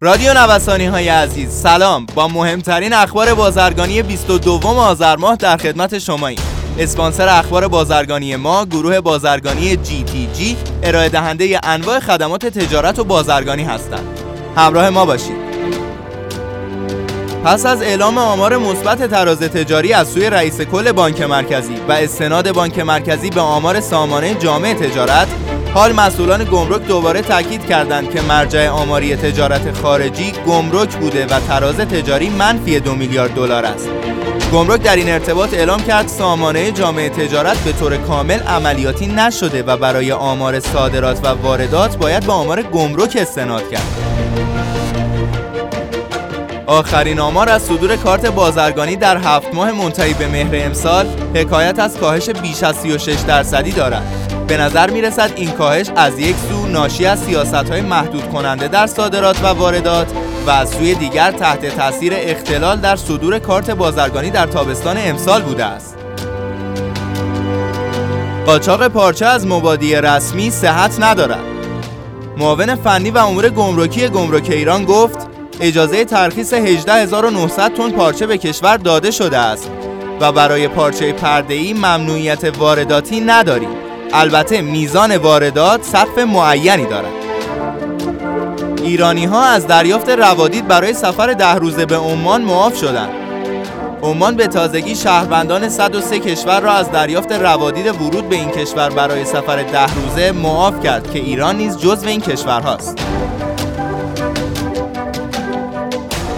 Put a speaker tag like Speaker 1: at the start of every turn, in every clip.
Speaker 1: رادیو نوسانی های عزیز سلام. با مهمترین اخبار بازرگانی 22 آذر ماه در خدمت شماییم. اسپانسر اخبار بازرگانی ما گروه بازرگانی جی تی جی ارائه دهنده انواع خدمات تجارت و بازرگانی هستند. همراه ما باشید. پس از اعلام آمار مثبت تراز تجاری از سوی رئیس کل بانک مرکزی و استناد بانک مرکزی به آمار سامانه جامع تجارت حال مسئولان گمرک دوباره تاکید کردند که مرجع آماری تجارت خارجی گمرک بوده و تراز تجاری منفی دو میلیارد دلار است. گمرک در این ارتباط اعلام کرد سامانه جامعه تجارت به طور کامل عملیاتی نشده و برای آمار صادرات و واردات باید به آمار گمرک استناد کرد. آخرین آمار از صدور کارت بازرگانی در هفت ماه منتهی به مهر امسال حکایت از کاهش بیش از 36 درصدی دارد. به نظر می رسد این کاهش از یک سو ناشی از سیاست های محدود کننده در صادرات و واردات و از سوی دیگر تحت تاثیر اختلال در صدور کارت بازرگانی در تابستان امسال بوده است. قاچاق پارچه از مبادی رسمی صحت ندارد. معاون فنی و امور گمرکی گمرک ایران گفت اجازه ترخیص 18900 تن پارچه به کشور داده شده است و برای پارچه پرده‌ای ممنوعیت وارداتی نداریم. البته میزان واردات سقف معینی دارد ایرانی ها از دریافت روادید برای سفر ده روزه به عمان معاف شدند. عمان به تازگی شهروندان 103 کشور را از دریافت روادید ورود به این کشور برای سفر ده روزه معاف کرد که ایران نیز جزو این کشورهاست.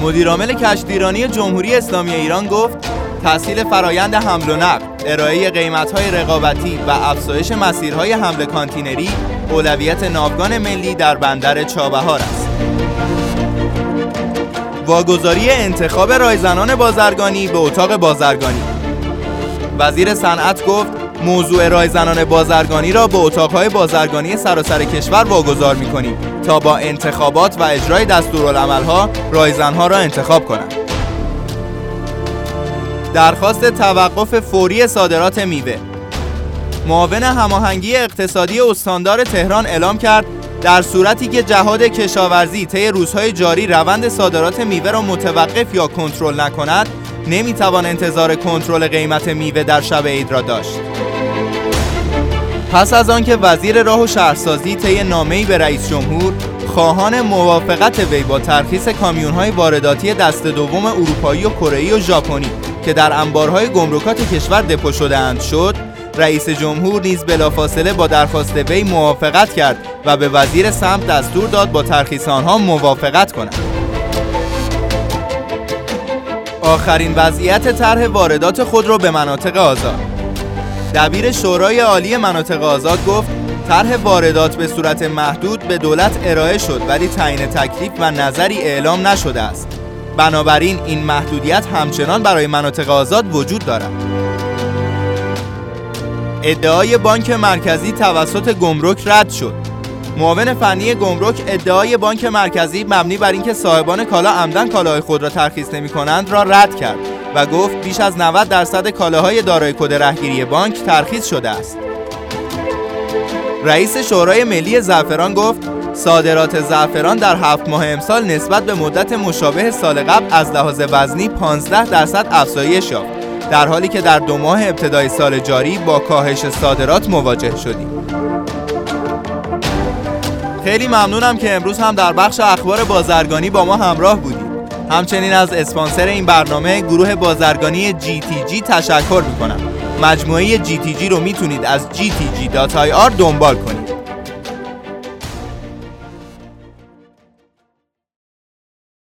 Speaker 1: مدیرعامل کشتیرانی جمهوری اسلامی ایران گفت تحصیل فرایند حمل و نقل ارائه قیمت‌های رقابتی و افزایش مسیرهای حمل کانتینری اولویت ناوگان ملی در بندر چابهار است. واگذاری انتخاب رایزنان بازرگانی به اتاق بازرگانی وزیر صنعت گفت موضوع رایزنان بازرگانی را به اتاقهای بازرگانی سراسر کشور واگذار می‌کنیم تا با انتخابات و اجرای دستورالعملها رایزنها را انتخاب کنند. درخواست توقف فوری صادرات میوه. معاون هماهنگی اقتصادی استاندار تهران اعلام کرد در صورتی که جهاد کشاورزی طی روزهای جاری روند صادرات میوه را متوقف یا کنترل نکند نمی‌توان انتظار کنترل قیمت میوه در شب عید را داشت. پس از آنکه وزیر راه و شهرسازی طی نامه‌ای به رئیس جمهور خواهان موافقت وی با ترخیص کامیون‌های وارداتی دست دوم اروپایی و کره‌ای و ژاپنی که در انبارهای گمرکات کشور دپو شده اند شد رئیس جمهور نیز بلافاصله با درخواست وی موافقت کرد و به وزیر سمت دستور داد با ترخیص آنها موافقت کند. آخرین وضعیت طرح واردات خود را به مناطق آزاد. دبیر شورای عالی مناطق آزاد گفت طرح واردات به صورت محدود به دولت ارائه شد ولی تعیین تکلیف و نظری اعلام نشده است. بنابراین این محدودیت همچنان برای مناطق آزاد وجود دارد ادعای بانک مرکزی توسط گمرک رد شد معاون فنی گمرک ادعای بانک مرکزی مبنی بر اینکه صاحبان کالا عمدن کالاهای خود را ترخیص نمی کنند را رد کرد و گفت بیش از 90 درصد کالاهای دارای کد رهگیری بانک ترخیص شده است. رئیس شورای ملی زعفران گفت صادرات زعفران در هفت ماه امسال نسبت به مدت مشابه سال قبل از لحاظ وزنی 15 درصد افزایش یافت. در حالی که در دو ماه ابتدای سال جاری با کاهش صادرات مواجه شدیم. خیلی ممنونم که امروز هم در بخش اخبار بازرگانی با ما همراه بودید. همچنین از اسپانسر این برنامه گروه بازرگانی GTG تشکر می‌کنم. مجموعه GTG رو می‌تونید از gtg.ir دنبال کنید.